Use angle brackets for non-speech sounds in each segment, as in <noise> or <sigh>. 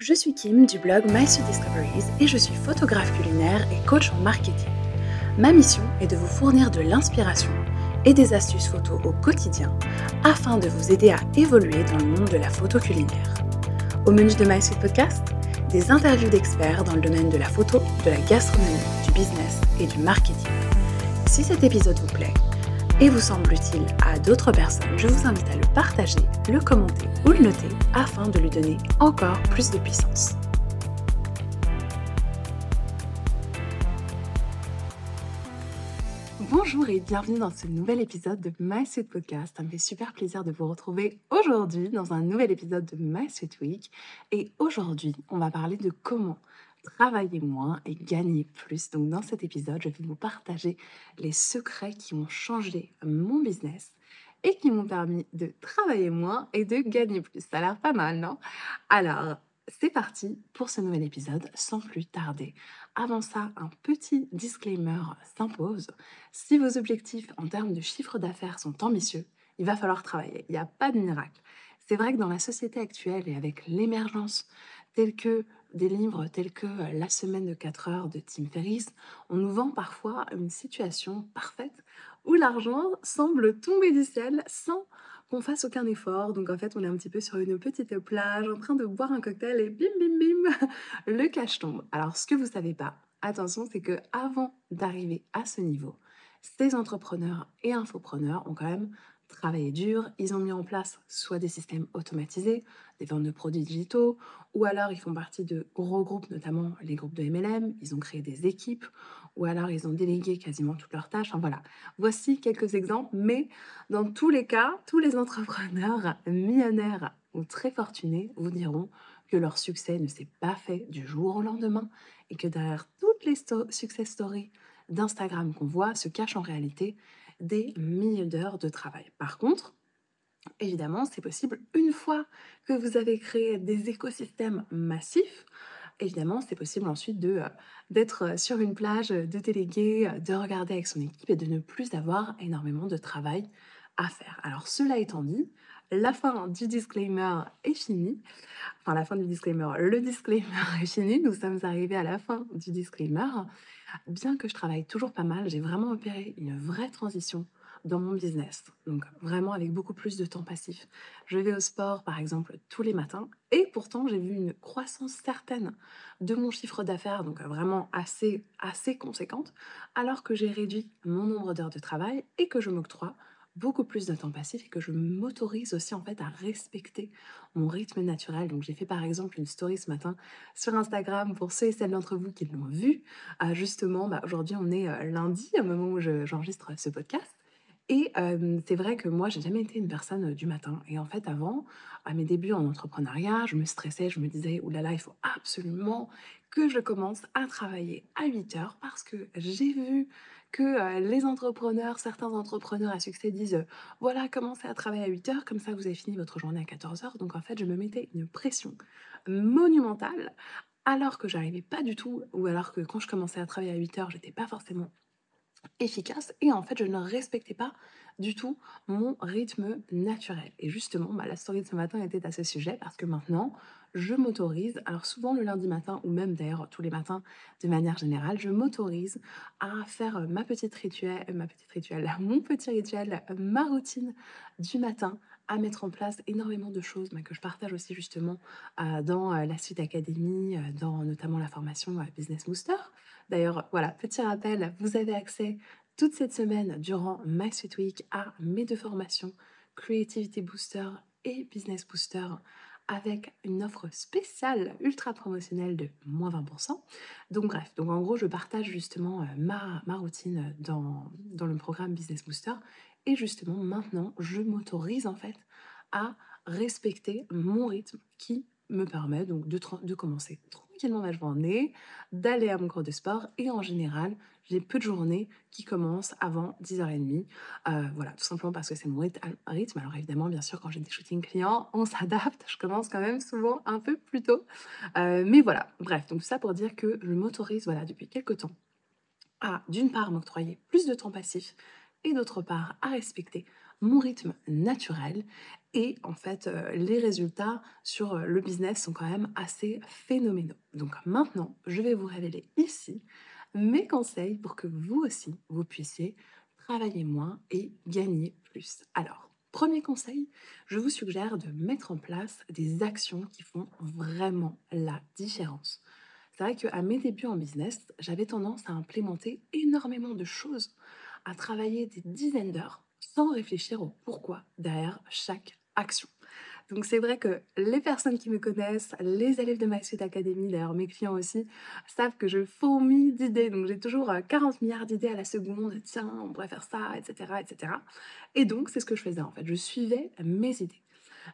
Je suis Kim du blog My Discoveries et je suis photographe culinaire et coach en marketing. Ma mission est de vous fournir de l'inspiration et des astuces photos au quotidien afin de vous aider à évoluer dans le monde de la photo culinaire. Au menu de My Podcast, des interviews d'experts dans le domaine de la photo, de la gastronomie, du business et du marketing. Si cet épisode vous plaît, et vous semble utile à d'autres personnes, je vous invite à le partager, le commenter ou le noter afin de lui donner encore plus de puissance. Bonjour et bienvenue dans ce nouvel épisode de My Sweet Podcast. Ça me fait super plaisir de vous retrouver aujourd'hui dans un nouvel épisode de My Sweet Week. Et aujourd'hui, on va parler de comment travailler moins et gagner plus. Donc dans cet épisode, je vais vous partager les secrets qui ont changé mon business et qui m'ont permis de travailler moins et de gagner plus. Ça a l'air pas mal, non? Alors, c'est parti pour ce nouvel épisode sans plus tarder. Avant ça, un petit disclaimer s'impose. Si vos objectifs en termes de chiffre d'affaires sont ambitieux, il va falloir travailler. Il n'y a pas de miracle. C'est vrai que dans la société actuelle et avec l'émergence telle que des livres tels que euh, La semaine de 4 heures de Tim Ferriss, on nous vend parfois une situation parfaite où l'argent semble tomber du ciel sans qu'on fasse aucun effort. Donc en fait, on est un petit peu sur une petite plage en train de boire un cocktail et bim bim bim, <laughs> le cash tombe. Alors ce que vous savez pas, attention, c'est que avant d'arriver à ce niveau, ces entrepreneurs et infopreneurs ont quand même travaillé dur, ils ont mis en place soit des systèmes automatisés, des ventes de produits digitaux, ou alors ils font partie de gros groupes, notamment les groupes de MLM, ils ont créé des équipes, ou alors ils ont délégué quasiment toutes leurs tâches. Enfin voilà, voici quelques exemples, mais dans tous les cas, tous les entrepreneurs millionnaires ou très fortunés vous diront que leur succès ne s'est pas fait du jour au lendemain et que derrière toutes les success stories d'Instagram qu'on voit se cachent en réalité des milliers d'heures de travail. Par contre, évidemment, c'est possible une fois que vous avez créé des écosystèmes massifs. Évidemment, c'est possible ensuite de euh, d'être sur une plage, de déléguer, de regarder avec son équipe et de ne plus avoir énormément de travail à faire. Alors cela étant dit, la fin du disclaimer est finie. Enfin, la fin du disclaimer, le disclaimer <laughs> est fini. Nous sommes arrivés à la fin du disclaimer. Bien que je travaille toujours pas mal, j'ai vraiment opéré une vraie transition dans mon business. Donc vraiment avec beaucoup plus de temps passif. Je vais au sport par exemple tous les matins et pourtant j'ai vu une croissance certaine de mon chiffre d'affaires, donc vraiment assez assez conséquente, alors que j'ai réduit mon nombre d'heures de travail et que je m'octroie beaucoup plus de temps passif et que je m'autorise aussi en fait à respecter mon rythme naturel. Donc j'ai fait par exemple une story ce matin sur Instagram pour ceux et celles d'entre vous qui l'ont vu. Euh, justement, bah, aujourd'hui on est euh, lundi au moment où j'enregistre ce podcast. Et euh, c'est vrai que moi, j'ai jamais été une personne du matin. Et en fait, avant, à mes débuts en entrepreneuriat, je me stressais, je me disais, oulala, là là, il faut absolument que je commence à travailler à 8 heures parce que j'ai vu que euh, les entrepreneurs, certains entrepreneurs à succès disent euh, voilà, commencez à travailler à 8 heures, comme ça vous avez fini votre journée à 14 heures. Donc en fait, je me mettais une pression monumentale alors que j'arrivais pas du tout, ou alors que quand je commençais à travailler à 8 heures, j'étais pas forcément efficace et en fait je ne respectais pas du tout mon rythme naturel. Et justement, bah, la story de ce matin était à ce sujet parce que maintenant, je m'autorise, alors souvent le lundi matin ou même d'ailleurs tous les matins de manière générale, je m'autorise à faire euh, ma petite rituel, ma petite rituel, <laughs> mon petit rituel, ma routine du matin à mettre en place énormément de choses bah, que je partage aussi justement euh, dans euh, la Suite Academy, dans notamment la formation Business Booster. D'ailleurs, voilà, petit rappel, vous avez accès toute cette semaine durant My Sweet Week à mes deux formations Creativity Booster et Business Booster avec une offre spéciale ultra promotionnelle de moins 20%. Donc bref, donc en gros, je partage justement euh, ma, ma routine dans, dans le programme Business Booster. Et justement, maintenant, je m'autorise en fait à respecter mon rythme qui me permet donc de, commencer tranquillement ma journée, d'aller à mon cours de sport et en général, j'ai peu de journées qui commencent avant 10h30. Euh, voilà, tout simplement parce que c'est mon rythme. Alors évidemment, bien sûr, quand j'ai des shootings clients, on s'adapte. Je commence quand même souvent un peu plus tôt. Euh, mais voilà, bref, donc ça pour dire que je m'autorise voilà, depuis quelques temps à, d'une part, m'octroyer plus de temps passif et d'autre part, à respecter mon rythme naturel Et en fait, euh, les résultats sur euh, le business sont quand même assez phénoménaux. Donc maintenant, je vais vous révéler ici mes conseils pour que vous aussi, vous puissiez travailler moins et gagner plus. Alors, premier conseil, je vous suggère de mettre en place des actions qui font vraiment la différence. C'est vrai qu'à mes débuts en business, j'avais tendance à implémenter énormément de choses, à travailler des dizaines d'heures sans réfléchir au pourquoi derrière chaque Donc c'est vrai que les personnes qui me connaissent, les élèves de My Suite Academy, d'ailleurs mes clients aussi, savent que je fourmille d'idées. Donc j'ai toujours 40 euh, milliards d'idées à la seconde. Tiens, on pourrait faire ça, etc., etc. Et donc c'est ce que je faisais en fait. Je suivais mes idées.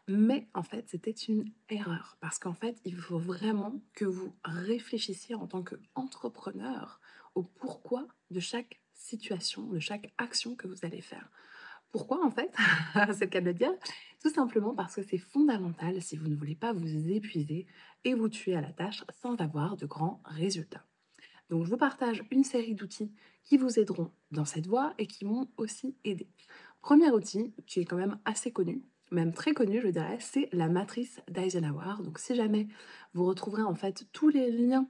Mais en fait, c'était une erreur parce qu'en fait, il faut vraiment que vous réfléchissiez en tant qu'entrepreneur au pourquoi de chaque situation, de chaque action que vous allez faire. Pourquoi en fait? <laughs> C'est le cas de le dire. Tout simplement parce que c'est fondamental si vous ne voulez pas vous épuiser et vous tuer à la tâche sans avoir de grands résultats. Donc je vous partage une série d'outils qui vous aideront dans cette voie et qui m'ont aussi aidé. Premier outil qui est quand même assez connu, même très connu, je dirais, c'est la matrice d'Eisenhower. Donc, si jamais vous retrouverez en fait tous les liens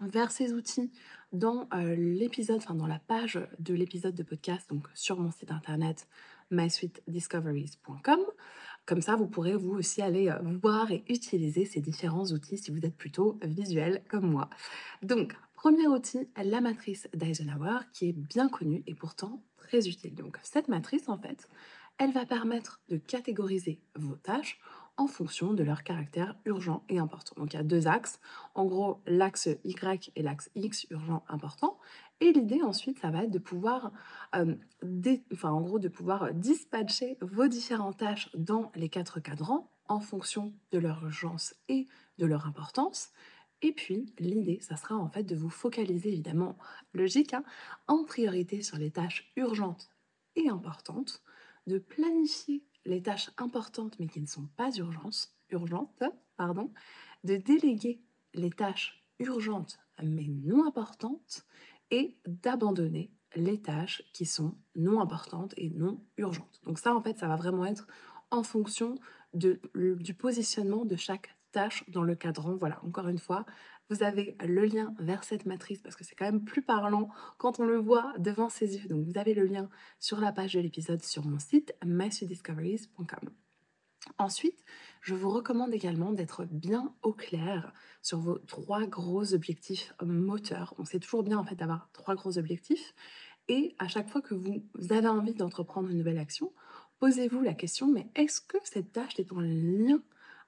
vers ces outils dans euh, l'épisode, enfin dans la page de l'épisode de podcast, donc sur mon site internet mysuitediscoveries.com. Comme ça, vous pourrez vous aussi aller euh, voir et utiliser ces différents outils si vous êtes plutôt visuel comme moi. Donc, premier outil, la matrice d'Eisenhower, qui est bien connue et pourtant très utile. Donc, cette matrice, en fait, elle va permettre de catégoriser vos tâches en fonction de leur caractère urgent et important. Donc il y a deux axes, en gros l'axe Y et l'axe X urgent important. Et l'idée ensuite, ça va être de pouvoir, euh, enfin en gros, de pouvoir dispatcher vos différentes tâches dans les quatre cadrans en fonction de leur urgence et de leur importance. Et puis, l'idée, ça sera en fait de vous focaliser, évidemment, logique, hein, en priorité sur les tâches urgentes et importantes, de planifier les tâches importantes mais qui ne sont pas urgentes, urgentes pardon, de déléguer les tâches urgentes mais non importantes et d'abandonner les tâches qui sont non importantes et non urgentes. Donc ça, en fait, ça va vraiment être en fonction du positionnement de chaque dans le cadran. Voilà, encore une fois, vous avez le lien vers cette matrice parce que c'est quand même plus parlant quand on le voit devant ses yeux. Donc vous avez le lien sur la page de l'épisode sur mon site mysudiscoveries.com. Ensuite, je vous recommande également d'être bien au clair sur vos trois gros objectifs moteurs. On sait toujours bien en fait d'avoir trois gros objectifs et à chaque fois que vous avez envie d'entreprendre une nouvelle action, posez-vous la question mais est-ce que cette tâche est en lien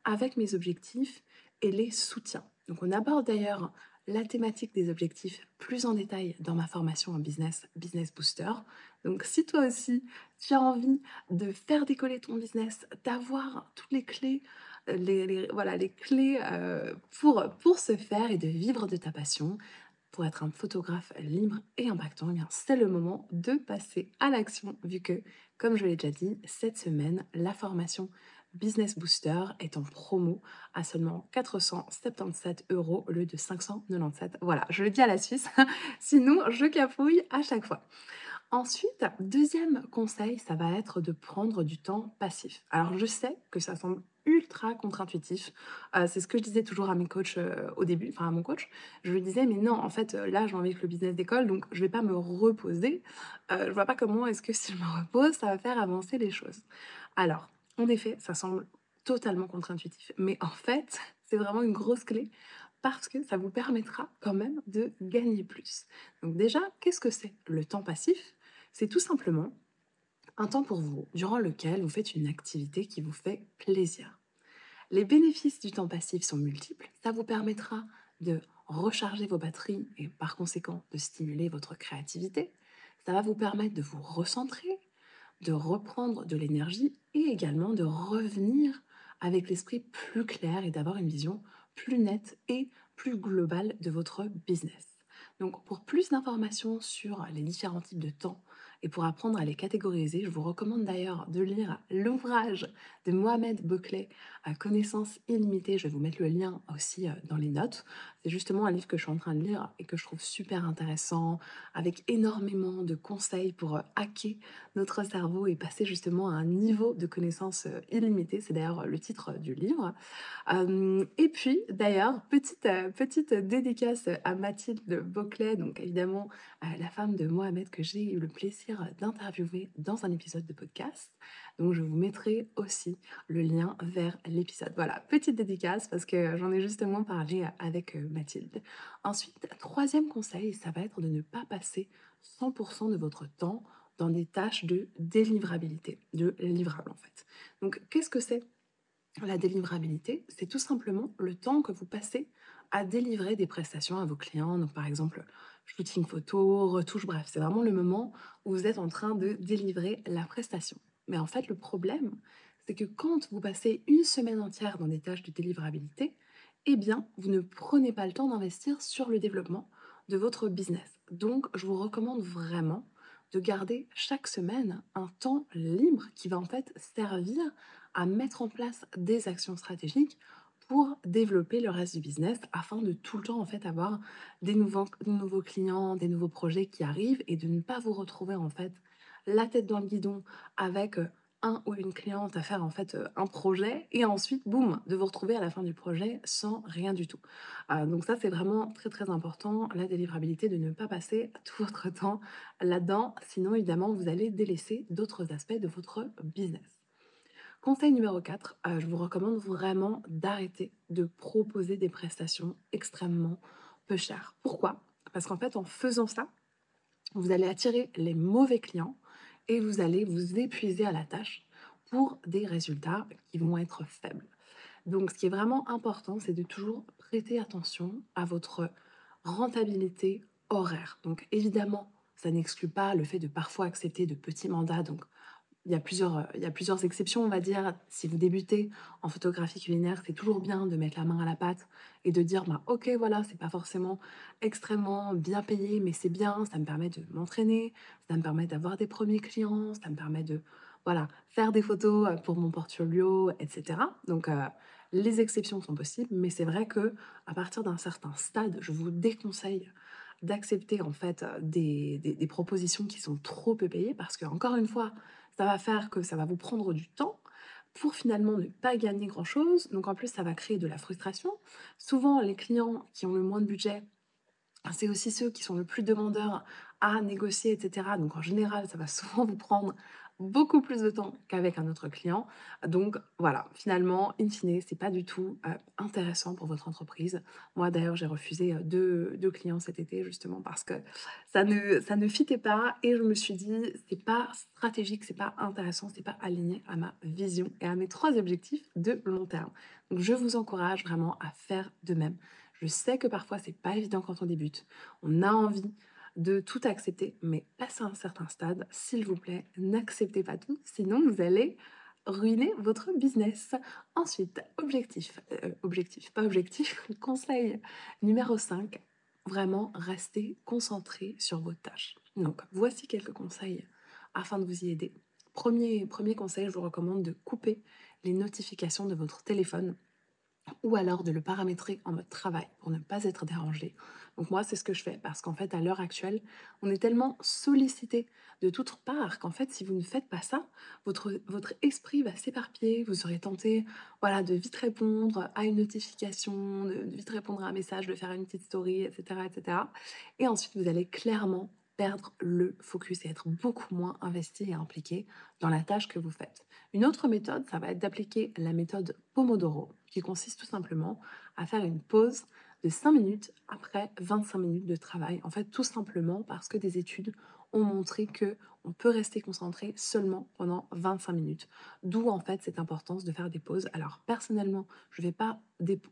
avec mes objectifs et les soutiens donc on aborde d'ailleurs la thématique des objectifs plus en détail dans ma formation en business, Business Booster. Donc si toi aussi tu as envie de faire décoller ton business, d'avoir toutes les clés, euh, les, voilà, les clés euh, pour, pour ce faire et de vivre de ta passion, pour être un photographe libre et impactant, eh c'est le moment de passer à l'action vu que, comme je l'ai déjà dit, cette semaine, la formation Business Booster est en promo à seulement 477 euros au lieu de 597. Voilà, je le dis à la Suisse, <laughs> sinon je cafouille à chaque fois. Ensuite, deuxième conseil, ça va être de prendre du temps passif. Alors je sais que ça semble ultra contre-intuitif. Euh, c'est ce que je disais toujours à mes coachs euh, au début, enfin à mon coach. Je lui disais, mais non, en fait, euh, là, j'ai envie que le business décolle, donc je vais pas me reposer. je vois pas comment est-ce que si je me repose, ça va faire avancer les choses. Alors, en effet, ça semble totalement contre-intuitif. Mais en fait, <laughs> c'est vraiment une grosse clé parce que ça vous permettra quand même de gagner plus. Donc déjà, qu'est-ce que c'est? Le temps passif C'est tout simplement un temps pour vous durant lequel vous faites une activité qui vous fait plaisir. Les bénéfices du temps passif sont multiples. Ça vous permettra de recharger vos batteries et par conséquent de stimuler votre créativité. Ça va vous permettre de vous recentrer, de reprendre de l'énergie et également de revenir avec l'esprit plus clair et d'avoir une vision plus nette et plus globale de votre business. Donc pour plus d'informations sur les différents types de temps Et pour apprendre à les catégoriser, je vous recommande d'ailleurs de lire l'ouvrage de Mohamed Boclet, à Connaissance illimitée. Je vais vous mettre le lien aussi euh, dans les notes. C'est justement un livre que je suis en train de lire et que je trouve super intéressant, avec énormément de conseils pour euh, hacker notre cerveau et passer justement à un niveau de connaissance euh, illimité. C'est d'ailleurs le titre du livre. et puis, d'ailleurs, petite, petite dédicace à Mathilde Boclet, donc évidemment la femme de Mohamed que j'ai eu le plaisir d'interviewer dans un épisode de podcast. Donc je vous mettrai aussi le lien vers l'épisode. Voilà, petite dédicace parce que j'en ai justement parlé avec euh, Mathilde. Ensuite, troisième conseil, ça va être de ne pas passer 100% de votre temps dans des tâches de délivrabilité, de livrable en fait. Donc qu'est-ce que c'est la délivrabilité? C'est tout simplement le temps que vous passez à délivrer des prestations à vos clients. Donc par exemple, shooting photo, retouche, bref, c'est vraiment le moment où vous êtes en train de délivrer la prestation. Mais en fait, le problème, c'est que quand vous passez une semaine entière dans des tâches de délivrabilité, eh bien, vous ne prenez pas le temps d'investir sur le développement de votre business. Donc, je vous recommande vraiment de garder chaque semaine un temps libre qui va en fait servir à mettre en place des actions stratégiques pour développer le reste du business afin de tout le temps en fait avoir des nouveaux, nouveaux clients, des nouveaux projets qui arrivent et de ne pas vous retrouver en fait la tête dans le guidon avec euh, un ou une cliente à faire en fait euh, un projet et ensuite boum de vous retrouver à la fin du projet sans rien du tout. Euh, donc ça c'est vraiment très très important la délivrabilité de ne pas passer tout votre temps là-dedans sinon évidemment vous allez délaisser d'autres aspects de votre business. Conseil numéro 4, euh, je vous recommande vraiment d'arrêter de proposer des prestations extrêmement peu chères. Pourquoi? Parce qu'en fait, en faisant ça, vous allez attirer les mauvais clients et vous allez vous épuiser à la tâche pour des résultats qui vont être faibles. Donc, ce qui est vraiment important, c'est de toujours prêter attention à votre rentabilité horaire. Donc, évidemment, ça n'exclut pas le fait de parfois accepter de petits mandats. Il y, a plusieurs, euh, il y a plusieurs exceptions, on va dire. Si vous débutez en photographie culinaire, c'est toujours bien de mettre la main à la pâte et de dire bah, Ok, voilà, c'est pas forcément extrêmement bien payé, mais c'est bien, ça me permet de m'entraîner, ça me permet d'avoir des premiers clients, ça me permet de voilà, faire des photos euh, pour mon portfolio, etc. Donc, euh, les exceptions sont possibles, mais c'est vrai que à partir d'un certain stade, je vous déconseille d'accepter en fait des, des, des, propositions qui sont trop peu payées parce que encore une fois, ça va faire que ça va vous prendre du temps pour finalement ne pas gagner grand-chose. Donc en plus, ça va créer de la frustration. Souvent, les clients qui ont le moins de budget, c'est aussi ceux qui sont le plus demandeurs à négocier, etc. Donc en général, ça va <laughs> souvent vous prendre beaucoup plus de temps qu'avec un autre client. Donc voilà, finalement, in fine, c'est pas du tout euh, intéressant pour votre entreprise. Moi d'ailleurs, j'ai refusé euh, deux, deux, clients cet été justement parce que ça ne, ça ne fitait pas et je me suis dit, c'est pas stratégique, c'est pas intéressant, c'est pas aligné à ma vision et à mes trois objectifs de long terme. Donc je vous encourage vraiment à faire de même. Je sais que parfois c'est pas évident quand on débute. On a envie de tout accepter, mais passé un certain stade, s'il vous plaît, n'acceptez pas tout, sinon vous allez ruiner votre business. Ensuite, objectif, euh, objectif, pas objectif, <laughs> conseil numéro 5, vraiment rester concentré sur vos tâches. Donc, voici quelques conseils afin de vous y aider. Premier, premier conseil, je vous recommande de couper les notifications de votre téléphone ou alors de le paramétrer en mode travail pour ne pas être dérangé. Donc moi, c'est ce que je fais parce qu'en fait, à l'heure actuelle, on est tellement sollicité de toutes parts qu'en fait, si vous ne faites pas ça, votre, votre esprit va s'éparpiller, vous serez tenté voilà, de vite répondre à une notification, de, vite répondre à un message, de faire une petite story, etc., etc. Et ensuite, vous allez clairement perdre le focus et être beaucoup moins investi et impliqué dans la tâche que vous faites. Une autre méthode, ça va être d'appliquer la méthode Pomodoro, qui consiste tout simplement à faire une pause de 5 minutes après 25 minutes de travail. En fait, tout simplement parce que des études ont montré que on peut rester concentré seulement pendant 25 minutes. D'où en fait cette importance de faire des pauses. Alors personnellement, je ne vais pas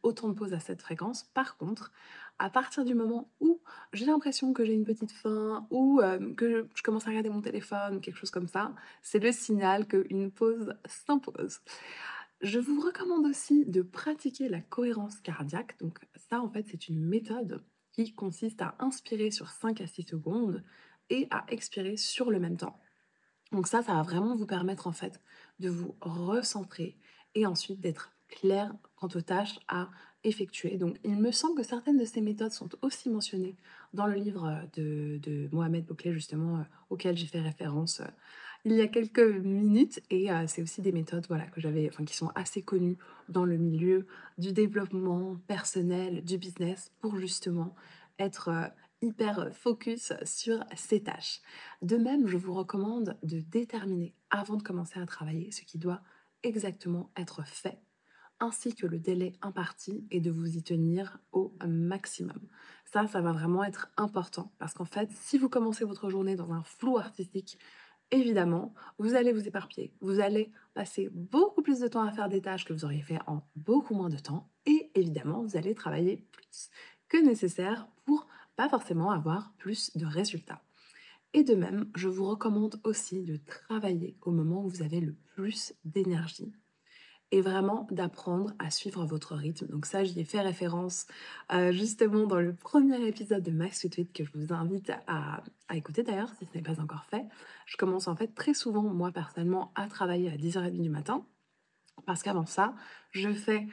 autant de pauses à cette fréquence. Par contre, à partir du moment où j'ai l'impression que j'ai une petite faim ou euh, que je, commence à regarder mon téléphone quelque chose comme ça, c'est le signal qu'une pause s'impose. Je vous recommande aussi de pratiquer la cohérence cardiaque. Donc ça, en fait, c'est une méthode qui consiste à inspirer sur 5 à 6 secondes, et à expirer sur le même temps. Donc ça, ça va vraiment vous permettre en fait de vous recentrer et ensuite d'être clair quant aux tâches à effectuer. Donc il me semble que certaines de ces méthodes sont aussi mentionnées dans le livre de, de Mohamed Bouclé justement, euh, auquel j'ai fait référence euh, il y a quelques minutes. Et euh, c'est aussi des méthodes voilà, que j'avais, enfin, qui sont assez connues dans le milieu du développement personnel, du business, pour justement être hyper focus sur ces tâches. De même, je vous recommande de déterminer avant de commencer à travailler ce qui doit exactement être fait ainsi que le délai imparti et de vous y tenir au maximum. Ça, ça va vraiment être important parce qu'en fait, si vous commencez votre journée dans un flou artistique, évidemment, vous allez vous éparpiller. Vous allez passer beaucoup plus de temps à faire des tâches que vous auriez fait en beaucoup moins de temps et évidemment, vous allez travailler plus que nécessaire pour pas forcément avoir plus de résultats. Et de même, je vous recommande aussi de travailler au moment où vous avez le plus d'énergie et vraiment d'apprendre à suivre votre rythme. Donc ça, j'y ai fait référence euh, justement dans le premier épisode de Max Tweet que je vous invite à, à écouter d'ailleurs si ce n'est pas encore fait. Je commence en fait très souvent, moi personnellement, à travailler à 10h30 du matin. Parce qu'avant ça, je fais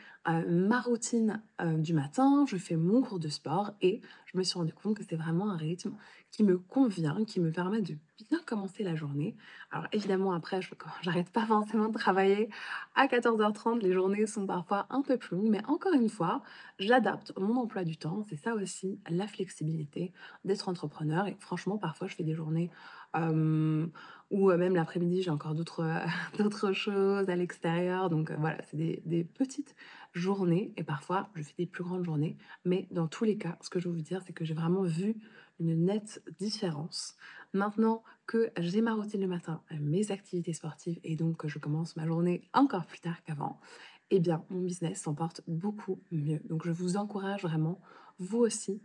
ma routine du matin, je fais mon cours de sport et je me suis rendu compte que c'est vraiment un rythme qui me convient, qui me permet de bien commencer la journée. Alors évidemment, après, je <laughs> j'arrête pas forcément de travailler à 14h30, les journées sont parfois un peu plus longues, mais encore une fois, j'adapte mon emploi du temps. C'est ça aussi la flexibilité d'être entrepreneur. Et franchement, parfois, je fais des journées euh, ou même l'après-midi, j'ai encore <laughs> d'autres choses à l'extérieur. Donc voilà, c'est des, petites journées et parfois je fais des plus grandes journées. Mais dans tous les cas, ce que je veux vous dire, c'est que j'ai vraiment vu une nette différence. Maintenant que j'ai ma routine le matin, mes activités sportives et donc que je commence ma journée encore plus tard qu'avant, eh bien mon business s'en porte beaucoup mieux. Donc je vous encourage vraiment, vous aussi,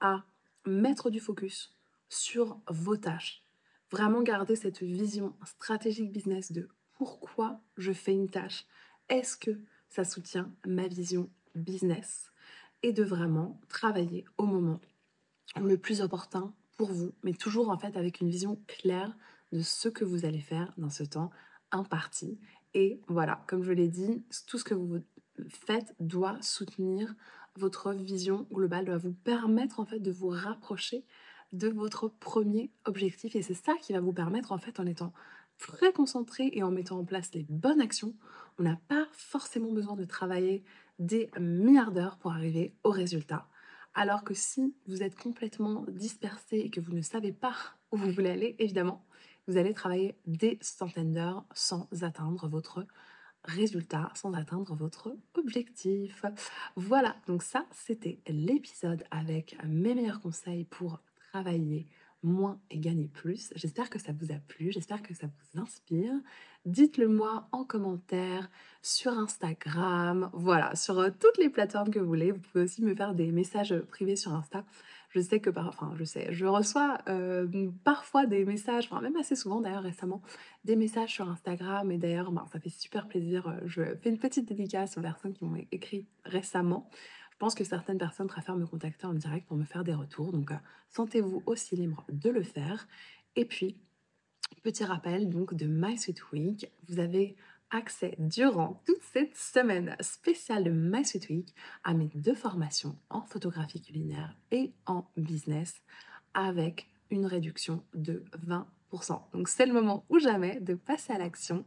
à mettre du focus sur vos tâches Vraiment garder cette vision stratégique business de pourquoi je fais une tâche. Est-ce que ça soutient ma vision business Et de vraiment travailler au moment le plus opportun pour vous, mais toujours en fait avec une vision claire de ce que vous allez faire dans ce temps imparti. Et voilà, comme je l'ai dit, tout ce que vous faites doit soutenir votre vision globale, doit vous permettre en fait de vous rapprocher de votre premier objectif. Et c'est ça qui va vous permettre, en fait, en étant très concentré et en mettant en place les bonnes actions, on n'a pas forcément besoin de travailler des milliards d'heures pour arriver au résultat. Alors que si vous êtes complètement dispersé et que vous ne savez pas où vous voulez aller, évidemment, vous allez travailler des centaines d'heures sans atteindre votre résultat, sans atteindre votre objectif. Voilà, donc ça, c'était l'épisode avec mes meilleurs conseils pour travailler moins et gagner plus. J'espère que ça vous a plu, j'espère que ça vous inspire. Dites-le moi en commentaire sur Instagram, voilà, sur euh, toutes les plateformes que vous voulez. Vous pouvez aussi me faire des messages privés sur Insta. Je sais que, par, enfin, je sais, je reçois euh, parfois des messages, enfin même assez souvent d'ailleurs récemment, des messages sur Instagram et d'ailleurs, ben, ça fait super plaisir. Je fais une petite dédicace aux personnes qui m'ont écrit récemment pense que certaines personnes préfèrent me contacter en direct pour me faire des retours. Donc, euh, sentez-vous aussi libre de le faire. Et puis, petit rappel donc de My Sweet Week. Vous avez accès durant toute cette semaine spéciale de My Sweet Week à mes deux formations en photographie culinaire et en business avec une réduction de 20%. Donc c'est le moment ou jamais de passer à l'action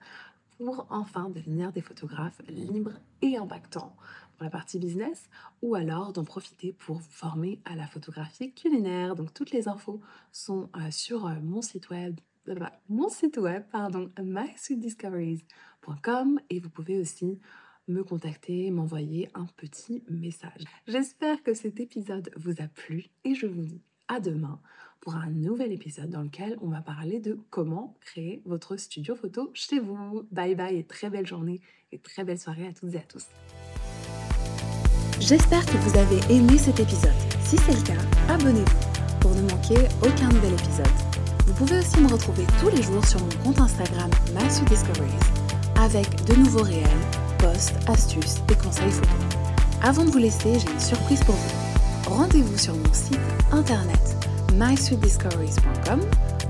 enfin devenir des photographes libres et impactants pour la partie business ou alors d'en profiter pour former à la photographie culinaire. Donc toutes les infos sont euh, sur euh, mon site web euh, mon site web, pardon, mysweetdiscoveries.com et vous pouvez aussi me contacter, m'envoyer un petit message. J'espère que cet épisode vous a plu et je vous dis à demain pour un nouvel épisode dans lequel on va parler de comment créer votre studio photo chez vous. Bye bye et très belle journée et très belle soirée à toutes et à tous. J'espère que vous avez aimé cet épisode. Si c'est le cas, abonnez-vous pour ne manquer aucun nouvel épisode. Vous pouvez aussi me retrouver tous les jours sur mon compte Instagram Discoveries avec de nouveaux réels, posts, astuces et conseils photos. Avant de vous laisser, j'ai une surprise pour vous. Rendez-vous sur mon site internet mysweetdiscoveries.com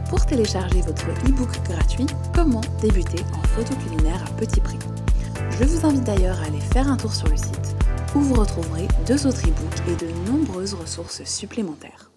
pour télécharger votre e-book gratuit Comment débuter en photo culinaire à petit prix. Je vous invite d'ailleurs à aller faire un tour sur le site où vous retrouverez deux autres e-books et de nombreuses ressources supplémentaires.